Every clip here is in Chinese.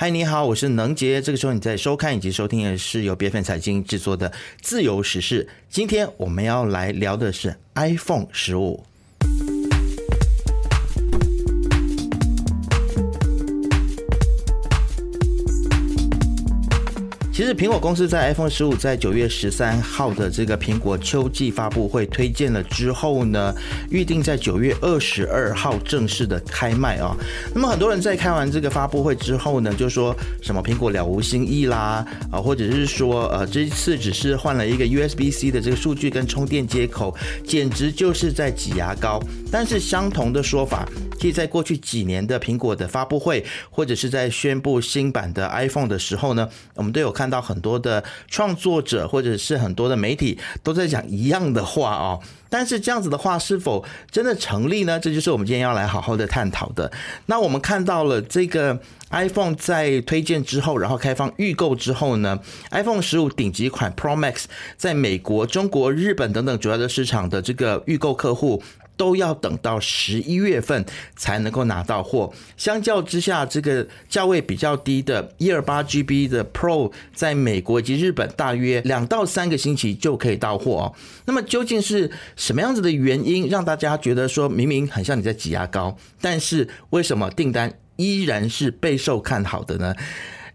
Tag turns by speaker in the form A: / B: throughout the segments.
A: 嗨，你好，我是能杰。这个时候你在收看以及收听的是由别粉财经制作的《自由时事》。今天我们要来聊的是 iPhone 十五。其实，苹果公司在 iPhone 十五在九月十三号的这个苹果秋季发布会推荐了之后呢，预定在九月二十二号正式的开卖啊。那么，很多人在开完这个发布会之后呢，就说什么苹果了无新意啦啊，或者是说呃，这次只是换了一个 USB-C 的这个数据跟充电接口，简直就是在挤牙膏。但是，相同的说法，其实在过去几年的苹果的发布会，或者是在宣布新版的 iPhone 的时候呢，我们都有看。到很多的创作者或者是很多的媒体都在讲一样的话哦，但是这样子的话是否真的成立呢？这就是我们今天要来好好的探讨的。那我们看到了这个 iPhone 在推荐之后，然后开放预购之后呢，iPhone 十五顶级款 Pro Max 在美国、中国、日本等等主要的市场的这个预购客户。都要等到十一月份才能够拿到货。相较之下，这个价位比较低的一二八 GB 的 Pro，在美国以及日本大约两到三个星期就可以到货哦。那么究竟是什么样子的原因，让大家觉得说明明很像你在挤牙膏，但是为什么订单依然是备受看好的呢？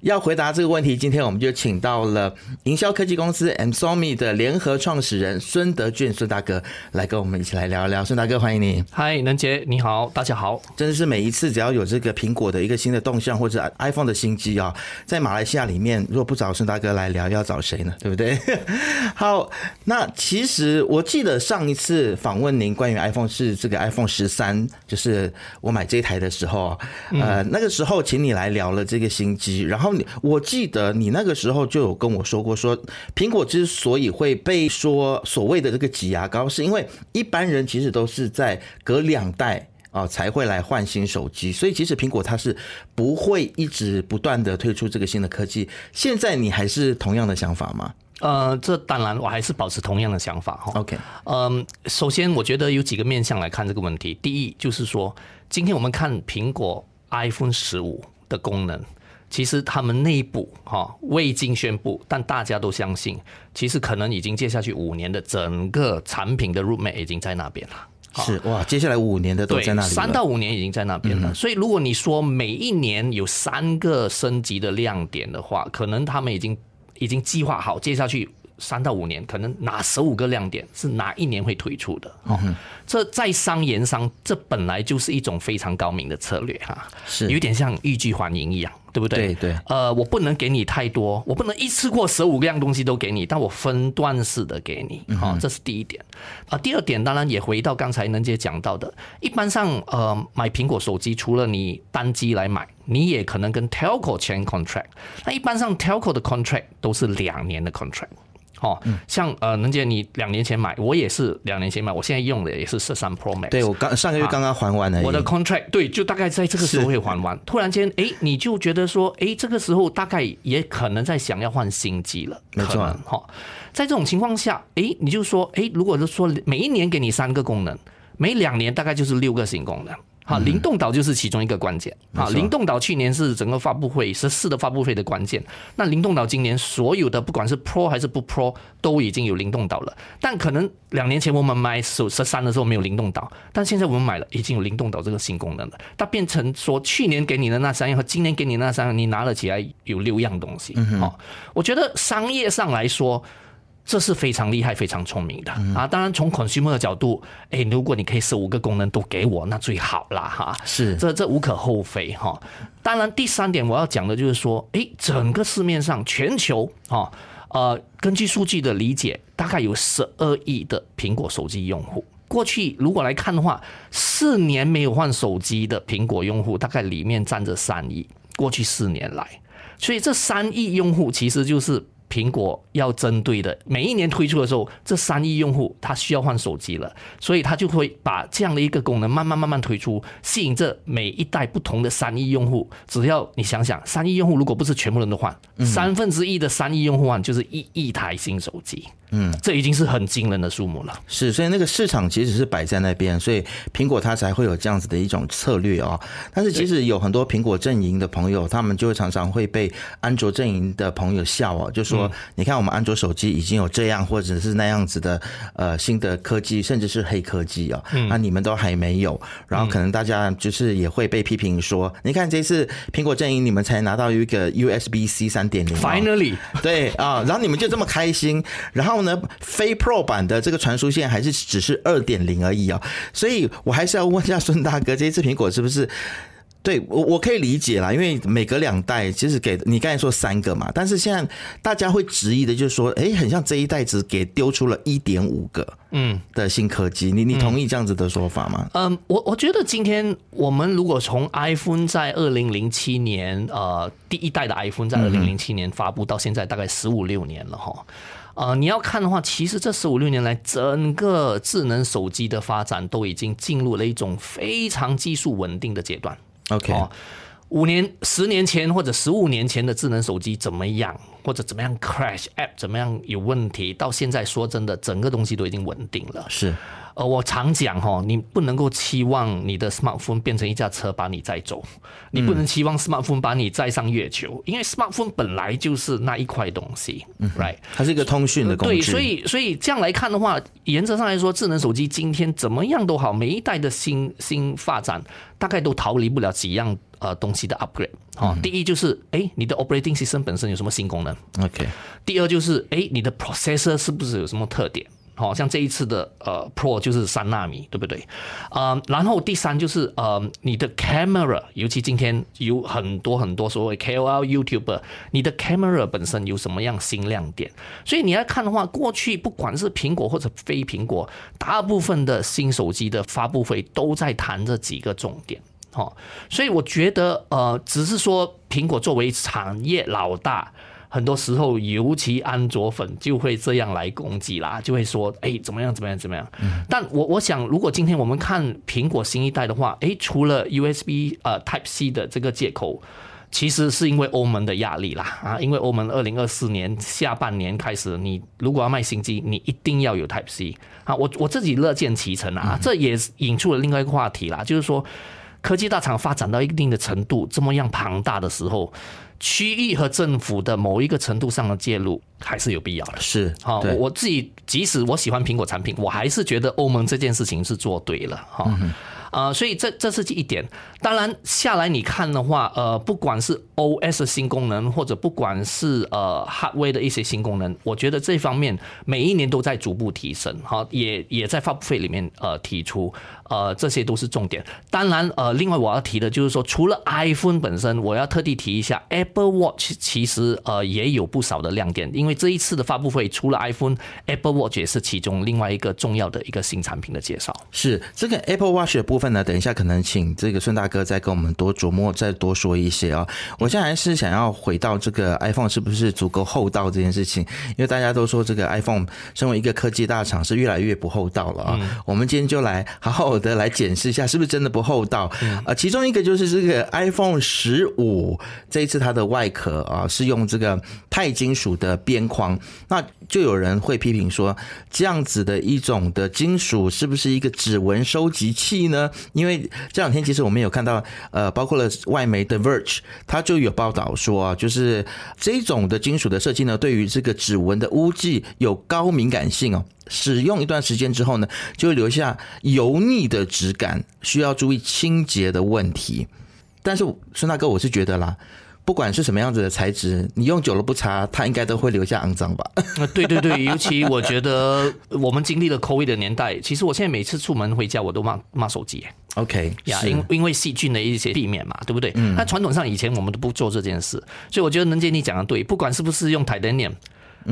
A: 要回答这个问题，今天我们就请到了营销科技公司 m s o m i 的联合创始人孙德俊孙大哥来跟我们一起来聊一聊。孙大哥，欢迎你。
B: 嗨，能杰，你好，大家好。
A: 真的是每一次只要有这个苹果的一个新的动向或者 iPhone 的新机啊，在马来西亚里面，如果不找孙大哥来聊，要找谁呢？对不对？好，那其实我记得上一次访问您关于 iPhone 是这个 iPhone 十三，就是我买这一台的时候，呃，那个时候请你来聊了这个新机，然后。我记得你那个时候就有跟我说过，说苹果之所以会被说所谓的这个挤牙膏，是因为一般人其实都是在隔两代啊才会来换新手机，所以其实苹果它是不会一直不断的推出这个新的科技。现在你还是同样的想法吗？
B: 呃，这当然我还是保持同样的想法哈。
A: OK，
B: 嗯，首先我觉得有几个面向来看这个问题。第一就是说，今天我们看苹果 iPhone 十五的功能。其实他们内部哈未经宣布，但大家都相信，其实可能已经接下去五年的整个产品的 roadmap 已经在那边了。
A: 是哇，接下来五年的都在那里，
B: 三到五年已经在那边了。所以如果你说每一年有三个升级的亮点的话，可能他们已经已经计划好接下去。三到五年，可能哪十五个亮点是哪一年会推出的？哦，这在商言商，这本来就是一种非常高明的策略哈，
A: 是
B: 有点像欲拒还迎一样，对不对？
A: 对对。
B: 呃，我不能给你太多，我不能一次过十五个样东西都给你，但我分段式的给你，好，这是第一点。啊，第二点当然也回到刚才能姐讲到的，一般上呃买苹果手机，除了你单机来买，你也可能跟 Telco 签 contract，那一般上 Telco 的 contract 都是两年的 contract。哦，像呃，能姐，你两年前买，我也是两年前买，我现在用的也是十三 Pro Max。
A: 对我刚上个月刚刚还完了。
B: 我的 contract 对，就大概在这个时候会还完。突然间，哎，你就觉得说，哎，这个时候大概也可能在想要换新机了。
A: 没错，
B: 哈，在这种情况下，哎，你就说，哎，如果是说每一年给你三个功能，每两年大概就是六个新功能。好，灵动岛就是其中一个关键。好，灵动岛去年是整个发布会十四的发布会的关键。那灵动岛今年所有的不管是 Pro 还是不 Pro 都已经有灵动岛了。但可能两年前我们买手十三的时候没有灵动岛，但现在我们买了已经有灵动岛这个新功能了。它变成说去年给你的那三样和今年给你那三样，你拿了起来有六样东西。好，我觉得商业上来说。这是非常厉害、非常聪明的啊！当然，从 consumer 的角度，哎，如果你可以十五个功能都给我，那最好啦，哈！
A: 是，
B: 这这无可厚非哈。当然，第三点我要讲的就是说，哎，整个市面上全球啊，呃，根据数据的理解，大概有十二亿的苹果手机用户。过去如果来看的话，四年没有换手机的苹果用户，大概里面占着三亿。过去四年来，所以这三亿用户其实就是。苹果要针对的每一年推出的时候，这三亿用户他需要换手机了，所以他就会把这样的一个功能慢慢慢慢推出，吸引这每一代不同的三亿用户。只要你想想，三亿用户如果不是全部人都换，三分之一的三亿用户换就是一亿台新手机。这已经是很惊人的数目了。
A: 是，所以那个市场其实是摆在那边，所以苹果它才会有这样子的一种策略哦。但是其实有很多苹果阵营的朋友，他们就常常会被安卓阵营的朋友笑哦，就说你看我们安卓手机已经有这样或者是那样子的呃新的科技，甚至是黑科技哦，那你们都还没有。然后可能大家就是也会被批评说，你看这次苹果阵营你们才拿到一个 USB C 三点零
B: ，Finally，
A: 对啊，然后你们就这么开心，然后呢，非 Pro 版的这个传输线还是只是二点零而已啊，所以我还是要问一下孙大哥，这一次苹果是不是？对我我可以理解啦，因为每隔两代其实给你刚才说三个嘛，但是现在大家会质疑的就是说，哎，很像这一代只给丢出了一点五个嗯的新科技，你你同意这样子的说法吗？
B: 嗯，我我觉得今天我们如果从 iPhone 在二零零七年呃第一代的 iPhone 在二零零七年发布到现在大概十五六年了哈，呃你要看的话，其实这十五六年来整个智能手机的发展都已经进入了一种非常技术稳定的阶段。
A: OK，
B: 五年、十年前或者十五年前的智能手机怎么样，或者怎么样 crash app 怎么样有问题，到现在说真的，整个东西都已经稳定了。
A: 是。
B: 呃，我常讲哈，你不能够期望你的 smartphone 变成一架车把你载走，你不能期望 smartphone 把你载上月球，因为 smartphone 本来就是那一块东西，right？
A: 它是一个通讯的工
B: 具。对，所以所以这样来看的话，原则上来说，智能手机今天怎么样都好，每一代的新新发展，大概都逃离不了几样呃东西的 upgrade。哦，第一就是哎，你的 operating system 本身有什么新功能
A: ？OK。
B: 第二就是哎，你的 processor 是不是有什么特点？好像这一次的呃 Pro 就是三纳米，对不对？啊，然后第三就是呃你的 camera，尤其今天有很多很多所谓 KOL YouTuber，你的 camera 本身有什么样新亮点？所以你要看的话，过去不管是苹果或者非苹果，大部分的新手机的发布会都在谈这几个重点。好，所以我觉得呃，只是说苹果作为产业老大。很多时候，尤其安卓粉就会这样来攻击啦，就会说：“哎，怎么样，怎么样，怎么样？”但我我想，如果今天我们看苹果新一代的话，哎，除了 USB 呃 Type C 的这个接口，其实是因为欧盟的压力啦啊，因为欧盟二零二四年下半年开始，你如果要卖新机，你一定要有 Type C 啊。我我自己乐见其成啊，这也引出了另外一个话题啦，就是说科技大厂发展到一定的程度，这么样庞大的时候。区域和政府的某一个程度上的介入还是有必要的。
A: 是，
B: 好，我自己即使我喜欢苹果产品，我还是觉得欧盟这件事情是做对了，哈。啊，所以这这是一点。当然下来你看的话，呃，不管是 OS 新功能，或者不管是呃 Hardware 的一些新功能，我觉得这方面每一年都在逐步提升，哈，也也在发布会里面呃提出，呃，这些都是重点。当然，呃，另外我要提的就是说，除了 iPhone 本身，我要特地提一下 Apple Watch，其实呃也有不少的亮点，因为这一次的发布会除了 iPhone，Apple Watch 也是其中另外一个重要的一个新产品的介绍。
A: 是这个 Apple Watch 的部分。那等一下，可能请这个孙大哥再跟我们多琢磨，再多说一些啊。我现在还是想要回到这个 iPhone 是不是足够厚道这件事情，因为大家都说这个 iPhone 身为一个科技大厂是越来越不厚道了啊。我们今天就来好好的来检视一下，是不是真的不厚道啊？其中一个就是这个 iPhone 十五这一次它的外壳啊是用这个钛金属的边框，那就有人会批评说，这样子的一种的金属是不是一个指纹收集器呢？因为这两天其实我们有看到，呃，包括了外媒的 Verge，它就有报道说啊，就是这种的金属的设计呢，对于这个指纹的污迹有高敏感性哦，使用一段时间之后呢，就会留下油腻的质感，需要注意清洁的问题。但是孙大哥，我是觉得啦。不管是什么样子的材质，你用久了不擦，它应该都会留下肮脏吧？
B: 啊，对对对，尤其我觉得我们经历了 COVID 的年代，其实我现在每次出门回家，我都骂骂手机。
A: OK，
B: 呀，因因为细菌的一些避免嘛，对不对？那传统上以前我们都不做这件事，所以我觉得能杰你讲的对，不管是不是用 Titanium。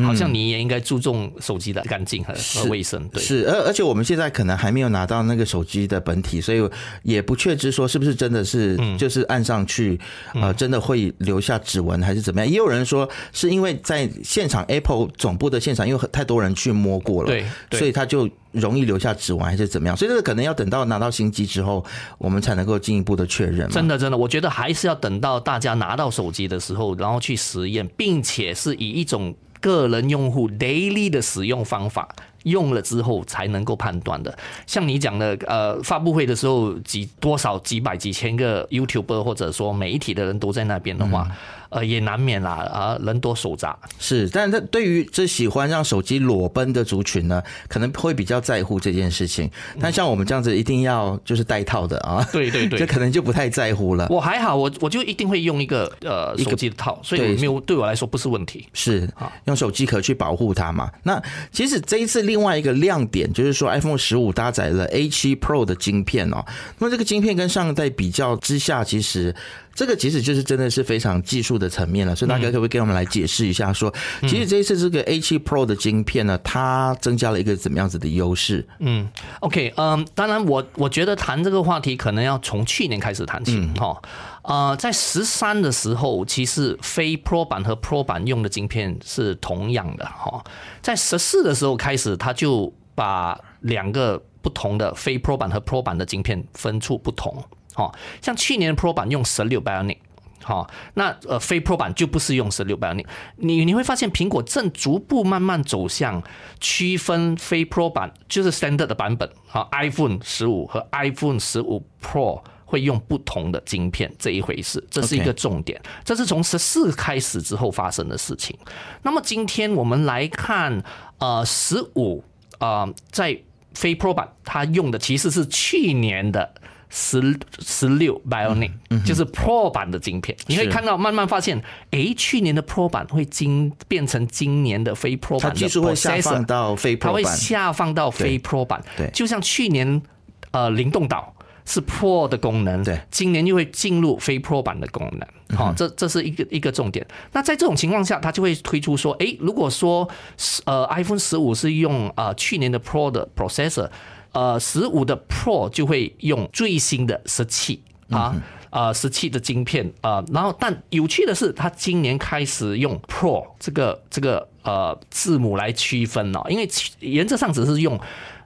B: 好像你也应该注重手机的干净和和卫生，对。
A: 是，而而且我们现在可能还没有拿到那个手机的本体，所以也不确知说是不是真的是，就是按上去，呃，真的会留下指纹还是怎么样？也有人说是因为在现场 Apple 总部的现场，因为太多人去摸过了，
B: 对，
A: 所以他就容易留下指纹还是怎么样？所以这个可能要等到拿到新机之后，我们才能够进一步的确认。
B: 真的，真的，我觉得还是要等到大家拿到手机的时候，然后去实验，并且是以一种。个人用户 daily 的使用方法。用了之后才能够判断的，像你讲的，呃，发布会的时候几多少几百几千个 YouTuber 或者说媒体的人都在那边的话。呃，也难免啦，啊，人多手杂
A: 是，但是对于这喜欢让手机裸奔的族群呢，可能会比较在乎这件事情。但像我们这样子，一定要就是带套的啊，
B: 对对对，
A: 这可能就不太在乎了。
B: 我还好，我我就一定会用一个呃手机的套，所以没有对我来说不是问题。
A: 是，用手机壳去保护它嘛。那其实这一次另外一个亮点就是说，iPhone 十五搭载了 A7 Pro 的晶片哦。那么这个晶片跟上一代比较之下，其实。这个其实就是真的是非常技术的层面了，所以大家可不可以给我们来解释一下，说其实这一次这个 A7 Pro 的晶片呢，它增加了一个怎么样子的优势？
B: 嗯，OK，嗯，当然我我觉得谈这个话题可能要从去年开始谈起哈，呃，在十三的时候，其实非 Pro 版和 Pro 版用的晶片是同样的哈，在十四的时候开始，它就把两个不同的非 Pro 版和 Pro 版的晶片分出不同。哈，像去年的 Pro 版用十六 Bionic，好，那呃非 Pro 版就不是用十六 Bionic。你你会发现苹果正逐步慢慢走向区分非 Pro 版就是 Standard 的版本，好，iPhone 十五和 iPhone 十五 Pro 会用不同的晶片这一回事，这是一个重点。这是从十四开始之后发生的事情。那么今天我们来看，呃，十五啊，在非 Pro 版它用的其实是去年的。十十六 Bionic 就是 Pro 版的晶片，你会看到慢慢发现，哎，去年的 Pro 版会今变成今年的非 Pro 版的，
A: 技术会下放到非 Pro 版，
B: 它会下放到非 Pro 版，
A: 对，
B: 就像去年呃灵动岛是 Pro 的功能，
A: 对，
B: 今年就会进入非 Pro 版的功能，好，这这是一个一个重点。那在这种情况下，它就会推出说，诶，如果说呃 iPhone 十五是用呃去年的 Pro 的 processor。呃，十五的 Pro 就会用最新的十七啊，呃，十七的晶片啊，然后但有趣的是，它今年开始用 Pro 这个这个呃字母来区分哦，因为原则上只是用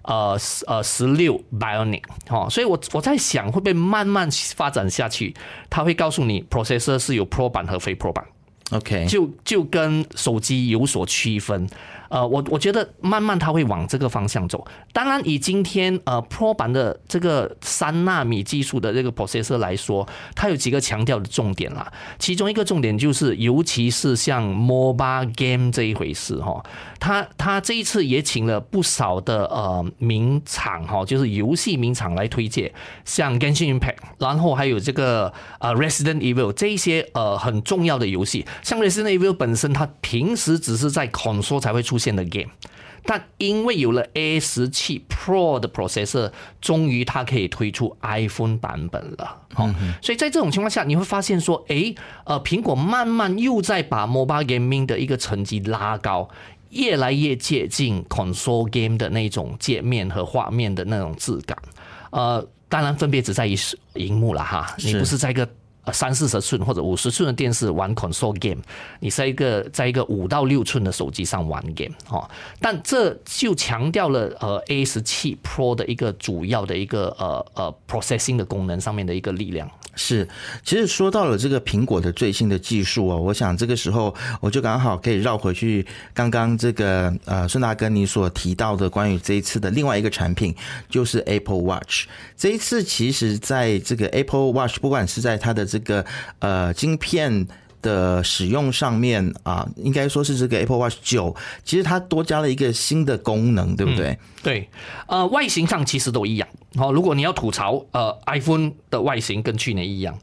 B: 呃呃十六 Bionic 哦，所以我我在想会不会慢慢发展下去，它会告诉你 processor 是有 Pro 版和非 Pro 版
A: ，OK，
B: 就就跟手机有所区分。呃，我我觉得慢慢它会往这个方向走。当然，以今天呃 Pro 版的这个三纳米技术的这个 processor 来说，它有几个强调的重点啦。其中一个重点就是，尤其是像 mobile game 这一回事哈，它它这一次也请了不少的呃名厂哈，就是游戏名厂来推荐，像 Genshin Impact，然后还有这个呃 Resident Evil 这一些呃很重要的游戏。像 Resident Evil 本身，它平时只是在 console 才会出。出现的 game，但因为有了 A 十七 Pro 的 processor，终于它可以推出 iPhone 版本了。好，所以在这种情况下，你会发现说，诶，呃，苹果慢慢又在把 mobile gaming 的一个成绩拉高，越来越接近 console game 的那种界面和画面的那种质感。呃，当然分别只在于荧幕了哈，你不是在一个。三四十寸或者五十寸的电视玩 console game，你在一个在一个五到六寸的手机上玩 game 哦，但这就强调了呃 A 十七 Pro 的一个主要的一个呃呃 processing 的功能上面的一个力量。
A: 是，其实说到了这个苹果的最新的技术哦，我想这个时候我就刚好可以绕回去刚刚这个呃孙大哥你所提到的关于这一次的另外一个产品，就是 Apple Watch。这一次其实在这个 Apple Watch，不管是在它的这个呃晶片。的使用上面啊，应该说是这个 Apple Watch 九，其实它多加了一个新的功能，对不对？
B: 对，呃，外形上其实都一样。好，如果你要吐槽，呃，iPhone 的外形跟去年一样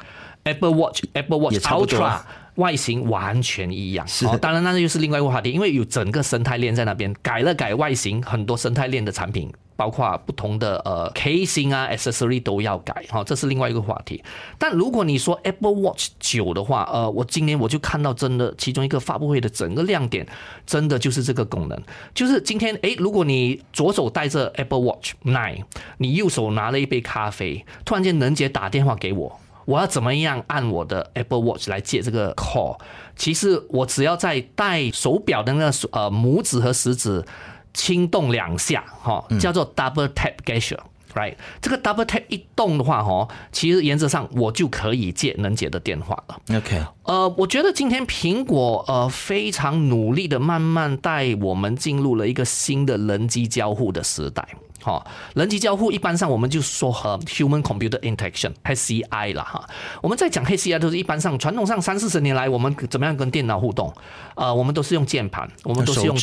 B: ，Apple Watch Apple Watch Ultra 外形完全一样。
A: 是，
B: 当然那又是另外一个话题，因为有整个生态链在那边改了改外形，很多生态链的产品。包括不同的呃 casing 啊，accessory 都要改哈，这是另外一个话题。但如果你说 Apple Watch 九的话，呃，我今年我就看到真的其中一个发布会的整个亮点，真的就是这个功能，就是今天诶，如果你左手戴着 Apple Watch Nine，你右手拿了一杯咖啡，突然间能姐打电话给我，我要怎么样按我的 Apple Watch 来接这个 call？其实我只要在戴手表的那个呃拇指和食指。轻动两下，哈，叫做 double tap gesture，Right，这个 double tap 一动的话，哦，其实原则上我就可以接能接的电话了。
A: OK，
B: 呃，我觉得今天苹果呃非常努力的慢慢带我们进入了一个新的人机交互的时代。好，人机交互一般上我们就说和 human computer interaction（HCI） 了哈。我们在讲 HCI 都是一般上传统上三四十年来我们怎么样跟电脑互动？呃，我们都是用键盘，我们都是用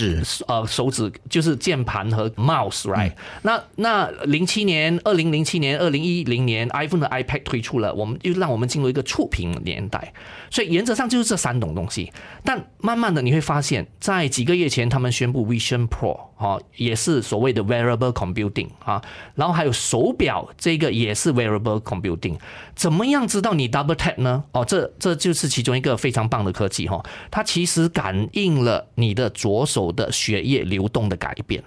B: 呃手指，就是键盘和 mouse，right？那那零七年、二零零七年、二零一零年，iPhone 和 iPad 推出了，我们又让我们进入一个触屏年代。所以原则上就是这三种东西。但慢慢的你会发现，在几个月前他们宣布 Vision Pro，哈，也是所谓的 wearable computer。定啊，然后还有手表，这个也是 wearable computing。怎么样知道你 double tap 呢？哦，这这就是其中一个非常棒的科技哈。它其实感应了你的左手的血液流动的改变。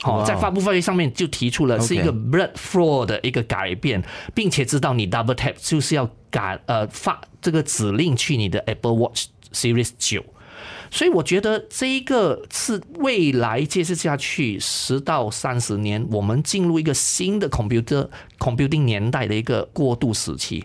B: 好，在发布会上面就提出了是一个 blood flow 的一个改变，并且知道你 double tap 就是要改呃发这个指令去你的 Apple Watch Series 九。所以我觉得这一个是未来接续下去十到三十年，我们进入一个新的 computer computing 年代的一个过渡时期。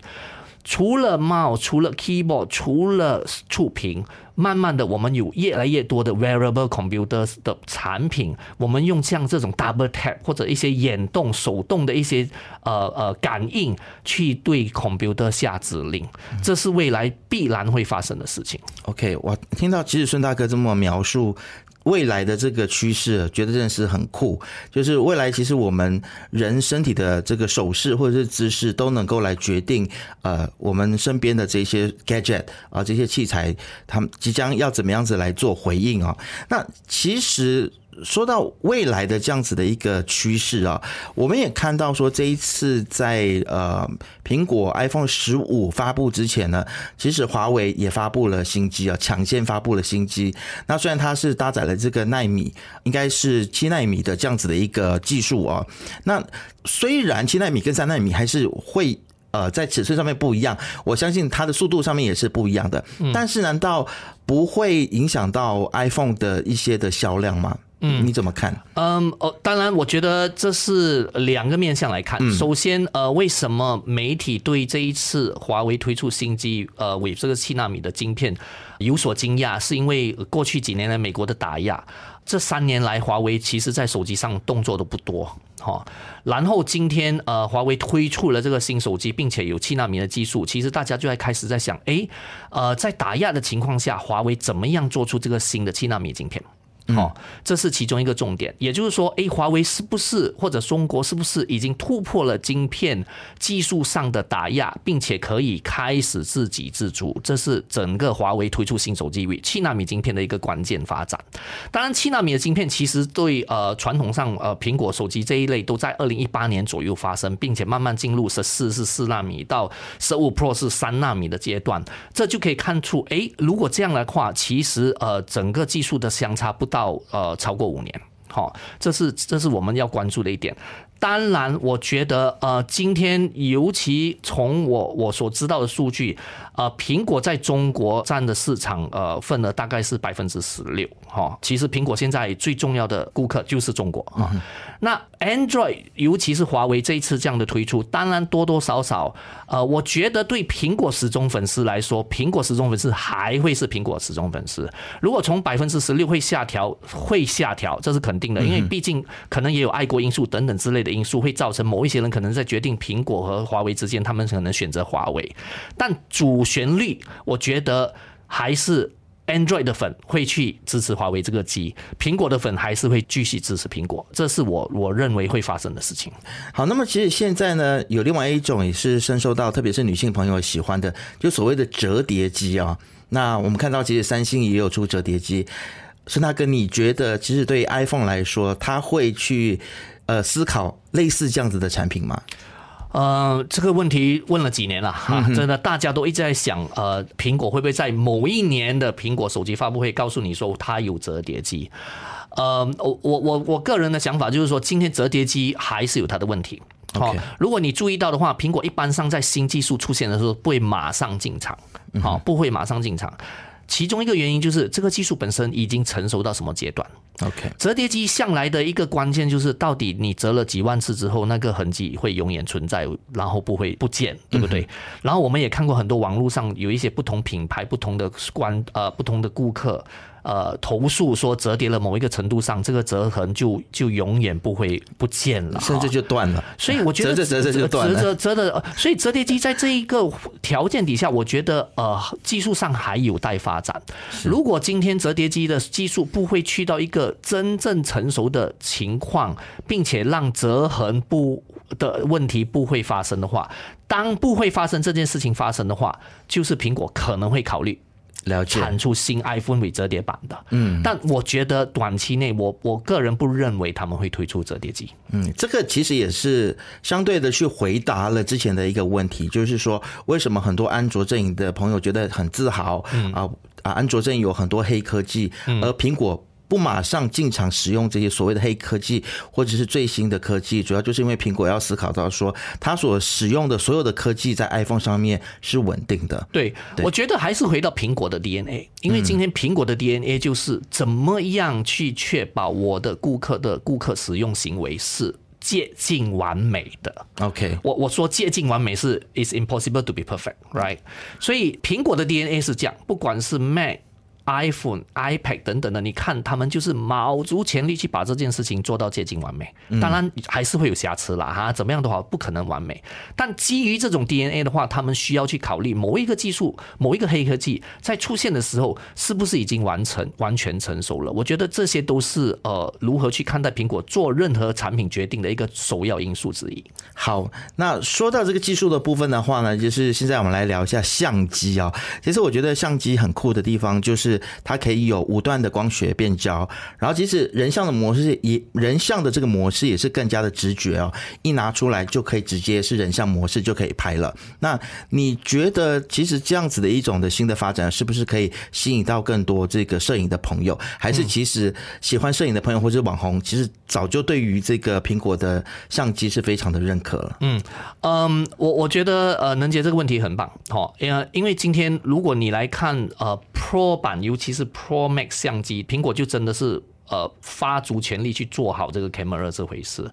B: 除了 mouse，除了 keyboard，除了触屏。慢慢的，我们有越来越多的 wearable computers 的产品，我们用像这种 double tap 或者一些眼动、手动的一些呃呃感应，去对 computer 下指令，这是未来必然会发生的事情。
A: OK，我听到其实孙大哥这么描述。未来的这个趋势，觉得真的是很酷。就是未来，其实我们人身体的这个手势或者是姿势，都能够来决定，呃，我们身边的这些 gadget 啊，这些器材，他们即将要怎么样子来做回应啊？那其实。说到未来的这样子的一个趋势啊，我们也看到说这一次在呃苹果 iPhone 十五发布之前呢，其实华为也发布了新机啊，抢先发布了新机。那虽然它是搭载了这个纳米，应该是七纳米的这样子的一个技术啊。那虽然七纳米跟三纳米还是会呃在尺寸上面不一样，我相信它的速度上面也是不一样的。但是难道不会影响到 iPhone 的一些的销量吗？嗯，你怎么看？
B: 嗯，哦，当然，我觉得这是两个面向来看。首先，呃，为什么媒体对这一次华为推出新机，呃，为这个七纳米的晶片有所惊讶？是因为过去几年来美国的打压，这三年来华为其实在手机上动作都不多，哈。然后今天，呃，华为推出了这个新手机，并且有七纳米的技术，其实大家就在开始在想，哎，呃，在打压的情况下，华为怎么样做出这个新的七纳米晶片？好，这是其中一个重点，也就是说，哎，华为是不是或者中国是不是已经突破了晶片技术上的打压，并且可以开始自给自足？这是整个华为推出新手机为七纳米晶片的一个关键发展。当然，七纳米的晶片其实对呃传统上呃苹果手机这一类都在二零一八年左右发生，并且慢慢进入十四是四纳米到十五 Pro 是三纳米的阶段，这就可以看出，哎，如果这样的话，其实呃整个技术的相差不。到呃超过五年，好，这是这是我们要关注的一点。当然，我觉得呃，今天尤其从我我所知道的数据，呃，苹果在中国占的市场呃份额大概是百分之十六哈。其实苹果现在最重要的顾客就是中国哈。那 Android，尤其是华为这一次这样的推出，当然多多少少呃，我觉得对苹果始终粉丝来说，苹果始终粉丝还会是苹果始终粉丝。如果从百分之十六会下调，会下调，这是肯定的，因为毕竟可能也有爱国因素等等之类的。因素会造成某一些人可能在决定苹果和华为之间，他们可能选择华为。但主旋律，我觉得还是 Android 的粉会去支持华为这个机，苹果的粉还是会继续支持苹果。这是我我认为会发生的事情。
A: 好，那么其实现在呢，有另外一种也是深受到特别是女性朋友喜欢的，就所谓的折叠机啊。那我们看到，其实三星也有出折叠机。孙大哥，你觉得其实对 iPhone 来说，它会去？呃，思考类似这样子的产品吗？
B: 呃，这个问题问了几年了哈，真的大家都一直在想，呃，苹果会不会在某一年的苹果手机发布会告诉你说它有折叠机？呃，我我我我个人的想法就是说，今天折叠机还是有它的问题。
A: 好，
B: 如果你注意到的话，苹果一般上在新技术出现的时候不会马上进场，好，不会马上进场。其中一个原因就是这个技术本身已经成熟到什么阶段。
A: OK，
B: 折叠机向来的一个关键就是，到底你折了几万次之后，那个痕迹会永远存在，然后不会不见，对不对？然后我们也看过很多网络上有一些不同品牌、不同的关呃不同的顾客。呃，投诉说折叠了某一个程度上，这个折痕就就永远不会不见了，
A: 甚至就断了。
B: 所以我觉得
A: 折折折着就断了。
B: 折折折的，呃所以折叠机在这一个条件底下，我觉得呃技术上还有待发展。如果今天折叠机的技术不会去到一个真正成熟的情况，并且让折痕不的问题不会发生的话，当不会发生这件事情发生的话，就是苹果可能会考虑。
A: 了解，
B: 产出新 iPhone 为折叠版的，嗯，但我觉得短期内，我我个人不认为他们会推出折叠机。
A: 嗯，这个其实也是相对的去回答了之前的一个问题，就是说为什么很多安卓阵营的朋友觉得很自豪啊啊，安卓阵营有很多黑科技，而苹果。不马上进场使用这些所谓的黑科技或者是最新的科技，主要就是因为苹果要思考到说，它所使用的所有的科技在 iPhone 上面是稳定的。
B: 对，我觉得还是回到苹果的 DNA，因为今天苹果的 DNA 就是怎么样去确保我的顾客的顾客使用行为是接近完美的。
A: OK，
B: 我我说接近完美是 is impossible to be perfect，right？所以苹果的 DNA 是这样，不管是 Mac。iPhone、iPad 等等的，你看他们就是卯足全力去把这件事情做到接近完美。当然还是会有瑕疵啦，哈，怎么样的话不可能完美。但基于这种 DNA 的话，他们需要去考虑某一个技术、某一个黑科技在出现的时候，是不是已经完成、完全成熟了？我觉得这些都是呃如何去看待苹果做任何产品决定的一个首要因素之一。
A: 好，那说到这个技术的部分的话呢，就是现在我们来聊一下相机啊、其实我觉得相机很酷的地方就是它可以有五段的光学变焦，然后即使人像的模式也人像的这个模式也是更加的直觉哦，一拿出来就可以直接是人像模式就可以拍了。那你觉得其实这样子的一种的新的发展，是不是可以吸引到更多这个摄影的朋友？还是其实喜欢摄影的朋友或者网红，其实早就对于这个苹果的相机是非常的认可了？
B: 嗯，我我觉得呃，能杰这个问题很棒，哦，因为因为今天如果你来看呃 Pro 版，尤其是 Pro Max 相机，苹果就真的是。呃，发足全力去做好这个 camera 这回事。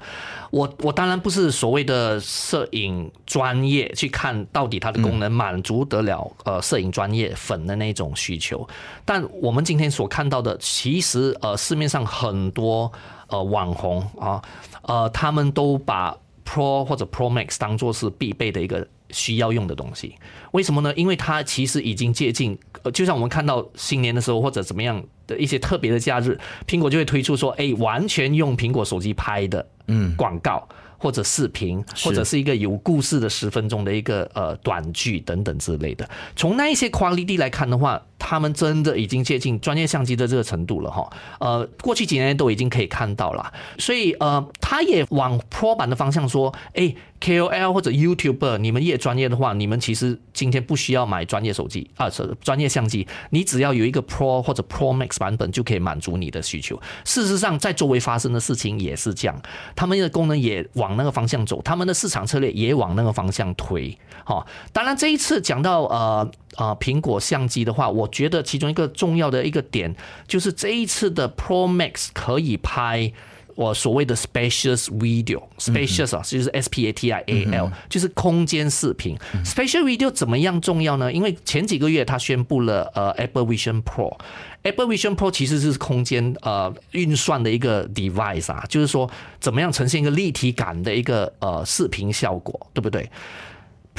B: 我我当然不是所谓的摄影专业去看到底它的功能满足得了呃摄影专业粉的那种需求，但我们今天所看到的，其实呃市面上很多呃网红啊，呃他们都把 Pro 或者 Pro Max 当做是必备的一个需要用的东西。为什么呢？因为它其实已经接近，呃，就像我们看到新年的时候或者怎么样的一些特别的假日，苹果就会推出说，哎，完全用苹果手机拍的，嗯，广告。或者视频，或者是一个有故事的十分钟的一个呃短剧等等之类的。从那一些 quality 来看的话，他们真的已经接近专业相机的这个程度了哈。呃，过去几年都已经可以看到了，所以呃，他也往 Pro 版的方向说，哎，KOL 或者 YouTuber，你们越专业的话，你们其实今天不需要买专业手机啊，是专业相机，你只要有一个 Pro 或者 Pro Max 版本就可以满足你的需求。事实上，在周围发生的事情也是这样，他们的功能也往往那个方向走，他们的市场策略也往那个方向推。好，当然这一次讲到呃呃苹果相机的话，我觉得其中一个重要的一个点就是这一次的 Pro Max 可以拍。我所谓的 spacious video，spacious 啊，就是 S P A T I A L，就是空间视频。Spatial video 怎么样重要呢？因为前几个月他宣布了呃 Apple Vision Pro，Apple Vision Pro 其实是空间呃运算的一个 device 啊，就是说怎么样呈现一个立体感的一个呃视频效果，对不对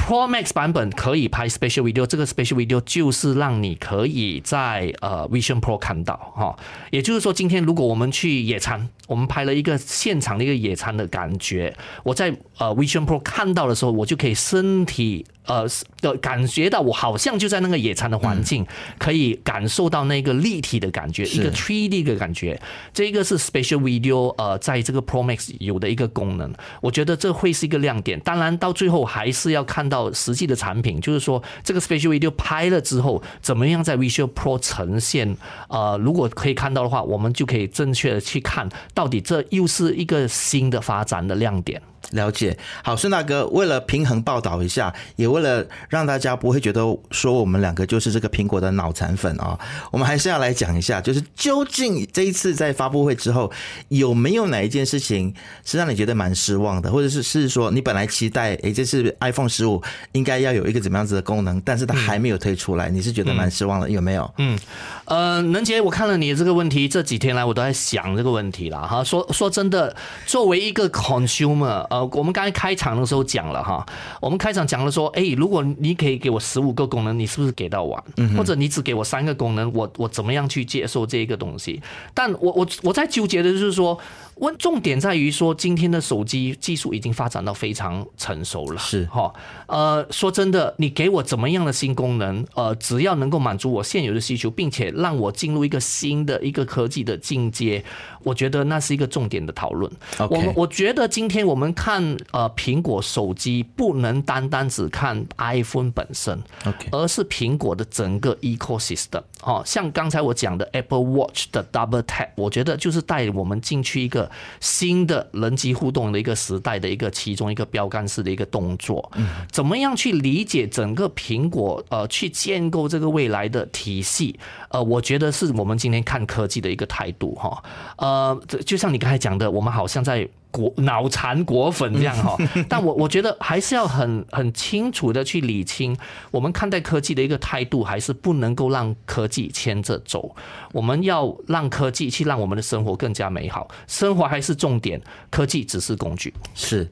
B: ？Pro Max 版本可以拍 Special Video，这个 Special Video 就是让你可以在呃 Vision Pro 看到哈，也就是说，今天如果我们去野餐，我们拍了一个现场的一个野餐的感觉，我在呃 Vision Pro 看到的时候，我就可以身体呃的感觉到我好像就在那个野餐的环境，可以感受到那个立体的感觉，一个 tree 的感觉，这个是 Special Video 呃在这个 Pro Max 有的一个功能，我觉得这会是一个亮点。当然到最后还是要看到实际的产品，就是说这个 Special Video 拍了之后，怎么样在 Visual Pro 呈现？呃，如果可以看到的话，我们就可以正确的去看到底这又是一个新的发展的亮点。
A: 了解，好，孙大哥，为了平衡报道一下，也为了让大家不会觉得说我们两个就是这个苹果的脑残粉啊，我们还是要来讲一下，就是究竟这一次在发布会之后，有没有哪一件事情是让你觉得蛮失望的，或者是是说你本来期待，诶，这次 iPhone 十五应该要有一个怎么样子的功能，但是它还没有推出来，你是觉得蛮失望的，有没有？
B: 嗯，呃，能杰，我看了你这个问题，这几天来我都在想这个问题了哈。说说真的，作为一个 consumer，呃。我们刚才开场的时候讲了哈，我们开场讲了说，哎，如果你可以给我十五个功能，你是不是给到完？或者你只给我三个功能，我我怎么样去接受这一个东西？但我我我在纠结的就是说。问重点在于说，今天的手机技术已经发展到非常成熟了，
A: 是
B: 哈。呃，说真的，你给我怎么样的新功能，呃，只要能够满足我现有的需求，并且让我进入一个新的一个科技的进阶，我觉得那是一个重点的讨论。
A: 我
B: 我觉得今天我们看呃苹果手机，不能单单只看 iPhone 本身
A: ，OK，
B: 而是苹果的整个 ecosystem。哦，像刚才我讲的 Apple Watch 的 Double Tap，我觉得就是带我们进去一个。新的人机互动的一个时代的一个其中一个标杆式的一个动作，怎么样去理解整个苹果呃去建构这个未来的体系？呃，我觉得是我们今天看科技的一个态度哈。呃，就像你刚才讲的，我们好像在。果脑残果粉这样哈，但我我觉得还是要很很清楚的去理清，我们看待科技的一个态度，还是不能够让科技牵着走。我们要让科技去让我们的生活更加美好，生活还是重点，科技只是工具。
A: 是。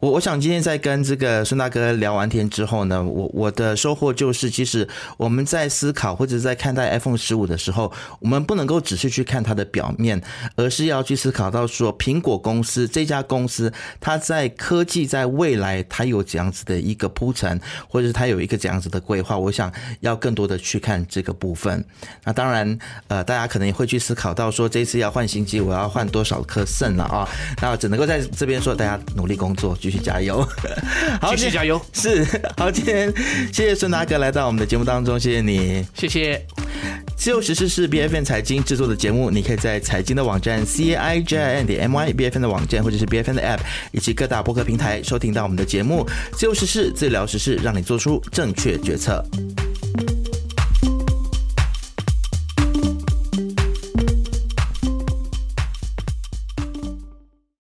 A: 我我想今天在跟这个孙大哥聊完天之后呢，我我的收获就是，其实我们在思考或者在看待 iPhone 十五的时候，我们不能够只是去看它的表面，而是要去思考到说，苹果公司这家公司它在科技在未来它有怎样子的一个铺陈，或者是它有一个怎样子的规划。我想要更多的去看这个部分。那当然，呃，大家可能也会去思考到说，这次要换新机，我要换多少颗肾了啊？那只能够在这边说，大家努力工作。续加油，
B: 好，继续加油。
A: 是，好，今天谢谢孙大哥来到我们的节目当中，谢谢你，
B: 谢谢。
A: 自由时事是 B F N 财经制作的节目，你可以在财经的网站 C I J I N 点 M Y B F N 的网站，或者是 B F N 的 App，以及各大播客平台收听到我们的节目。自由时事，自聊时事，让你做出正确决策。